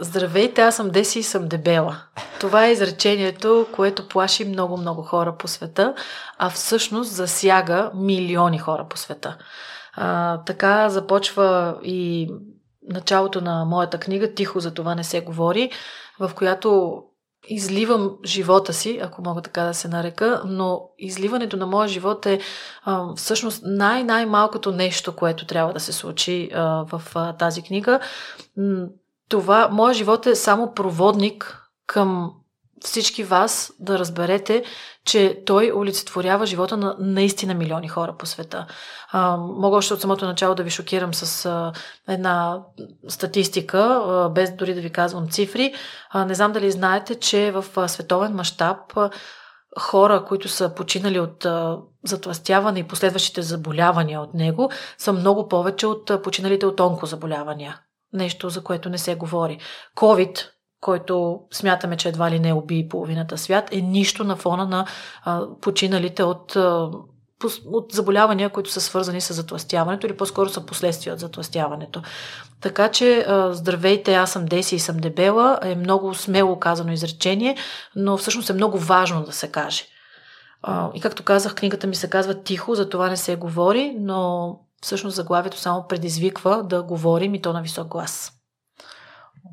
Здравейте, аз съм Деси и съм дебела. Това е изречението, което плаши много-много хора по света, а всъщност засяга милиони хора по света. А, така започва и началото на моята книга Тихо за това не се говори, в която изливам живота си, ако мога така да се нарека, но изливането на моя живот е а, всъщност най-най-малкото нещо, което трябва да се случи а, в а, тази книга. Това, моя живот е само проводник към всички вас да разберете, че той олицетворява живота на наистина милиони хора по света. А, мога още от самото начало да ви шокирам с а, една статистика, а, без дори да ви казвам цифри. А, не знам дали знаете, че в а, световен мащаб хора, които са починали от а, затластяване и последващите заболявания от него, са много повече от а, починалите от онкозаболявания. Нещо, за което не се говори. COVID, който смятаме, че едва ли не уби половината свят, е нищо на фона на а, починалите от, а, от заболявания, които са свързани с затластяването или по-скоро са последствия от затластяването. Така че а, здравейте, аз съм Деси и съм дебела е много смело казано изречение, но всъщност е много важно да се каже. А, и както казах, книгата ми се казва Тихо, за това не се говори, но всъщност заглавието само предизвиква да говорим и то на висок глас.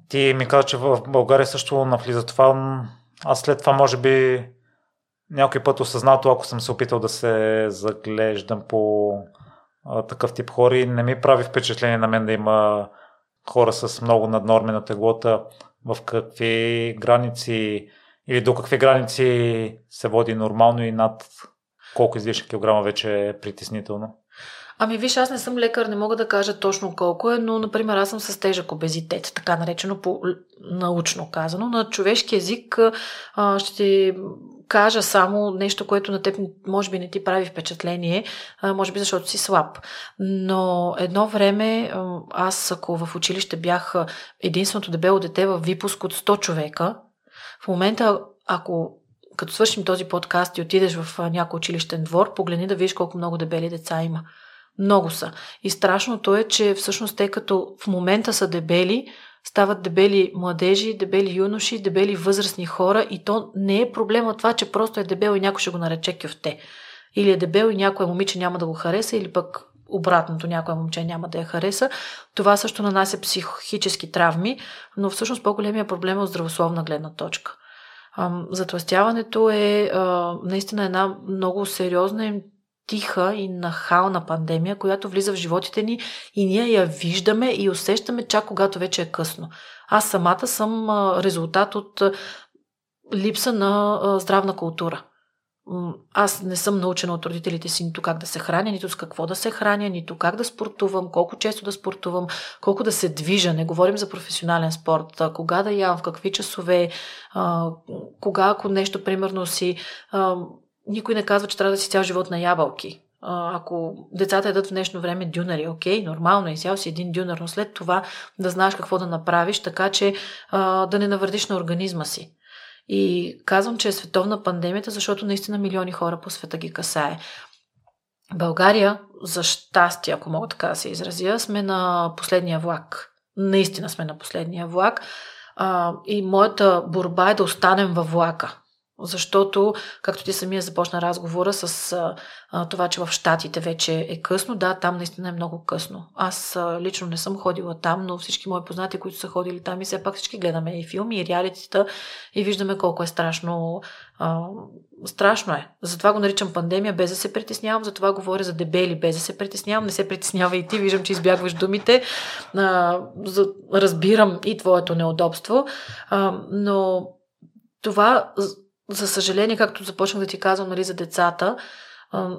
Ти ми каза, че в България също навлиза това. Аз след това, може би, някой път осъзнато, ако съм се опитал да се заглеждам по а, такъв тип хора и не ми прави впечатление на мен да има хора с много наднормена теглота, в какви граници или до какви граници се води нормално и над колко излишък килограма вече е притеснително? Ами виж, аз не съм лекар, не мога да кажа точно колко е, но, например, аз съм с тежък обезитет, така наречено по научно казано. На човешки език а, ще ти кажа само нещо, което на теб може би не ти прави впечатление, а, може би защото си слаб. Но едно време аз, ако в училище бях единственото дебело дете в випуск от 100 човека, в момента, ако като свършим този подкаст и отидеш в някой училищен двор, погледни да видиш колко много дебели деца има. Много са. И страшното е, че всъщност те като в момента са дебели, стават дебели младежи, дебели юноши, дебели възрастни хора и то не е проблема това, че просто е дебел и някой ще го нарече кюфте. Или е дебел и някоя момиче няма да го хареса, или пък обратното, някоя момче няма да я хареса. Това също нанася психически травми, но всъщност по-големия проблем е от здравословна гледна точка. Затластяването е наистина една много сериозна и тиха и нахална пандемия, която влиза в животите ни и ние я виждаме и усещаме чак когато вече е късно. Аз самата съм резултат от липса на здравна култура. Аз не съм научена от родителите си нито как да се храня, нито с какво да се храня, нито как да спортувам, колко често да спортувам, колко да се движа. Не говорим за професионален спорт. Кога да ям, в какви часове, кога ако нещо, примерно си никой не казва, че трябва да си цял живот на ябълки. Ако децата едат в днешно време дюнари, окей, нормално е, сял си един дюнер, но след това да знаеш какво да направиш, така че да не навредиш на организма си. И казвам, че е световна пандемията, защото наистина милиони хора по света ги касае. България, за щастие, ако мога така да се изразя, сме на последния влак. Наистина сме на последния влак. И моята борба е да останем във влака. Защото, както ти самия започна разговора с а, това, че в Штатите вече е късно, да, там наистина е много късно. Аз а, лично не съм ходила там, но всички мои познати, които са ходили там и все пак всички гледаме и филми, и реалитета и виждаме колко е страшно. А, страшно е. Затова го наричам пандемия, без да се притеснявам, затова говоря за дебели, без да се притеснявам. Не се притеснява и ти, виждам, че избягваш думите. А, за, разбирам и твоето неудобство, а, но това за съжаление, както започнах да ти казвам нали, за децата,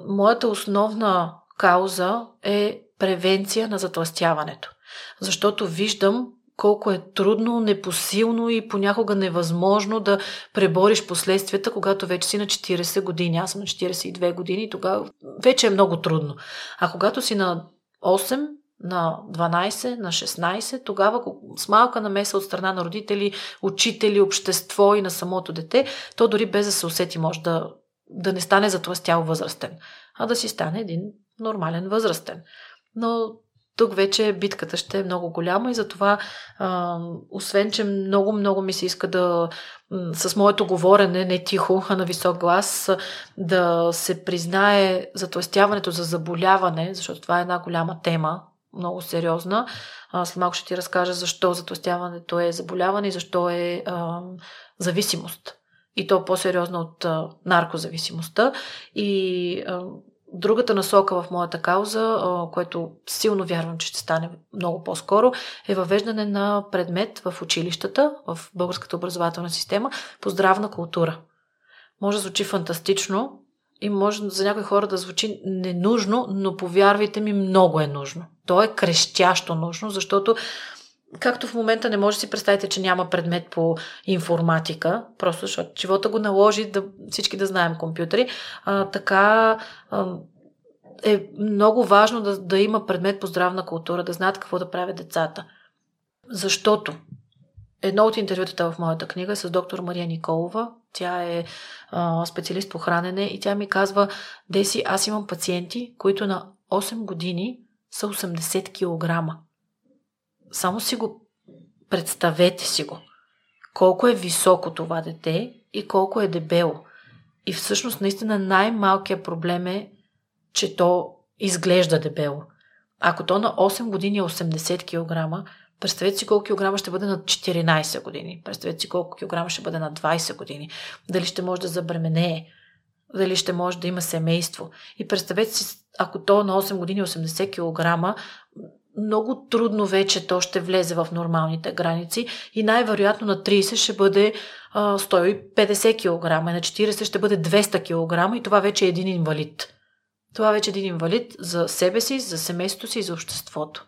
моята основна кауза е превенция на затластяването. Защото виждам колко е трудно, непосилно и понякога невъзможно да пребориш последствията, когато вече си на 40 години. Аз съм на 42 години и тогава вече е много трудно. А когато си на 8, на 12, на 16, тогава с малка намеса от страна на родители, учители, общество и на самото дете, то дори без да се усети може да, да не стане затластял възрастен, а да си стане един нормален възрастен. Но тук вече битката ще е много голяма и затова, освен, че много-много ми се иска да с моето говорене, не тихо, а на висок глас, да се признае затластяването за заболяване, защото това е една голяма тема, много сериозна. А, след малко ще ти разкажа защо затластяването е заболяване и защо е а, зависимост. И то по-сериозно от а, наркозависимостта. И а, Другата насока в моята кауза, което силно вярвам, че ще стане много по-скоро, е въвеждане на предмет в училищата, в българската образователна система, по здравна култура. Може да звучи фантастично и може за някои хора да звучи ненужно, но повярвайте ми, много е нужно. То е крещящо нужно, защото както в момента не може да си представите, че няма предмет по информатика, просто защото живота го наложи да всички да знаем компютри, а, така а, е много важно да, да има предмет по здравна култура, да знаят какво да правят децата. Защото едно от интервютата в моята книга е с доктор Мария Николова. Тя е а, специалист по хранене и тя ми казва, Деси, аз имам пациенти, които на 8 години са 80 килограма. Само си го представете си го. Колко е високо това дете и колко е дебело. И всъщност наистина най-малкият проблем е, че то изглежда дебело. Ако то на 8 години е 80 кг, представете си колко килограма ще бъде на 14 години. Представете си колко килограма ще бъде на 20 години. Дали ще може да забременее. Дали ще може да има семейство. И представете си, ако то на 8 години 80 кг, много трудно вече то ще влезе в нормалните граници и най-вероятно на 30 ще бъде а, 150 кг, на 40 ще бъде 200 кг и това вече е един инвалид. Това вече е един инвалид за себе си, за семейството си и за обществото.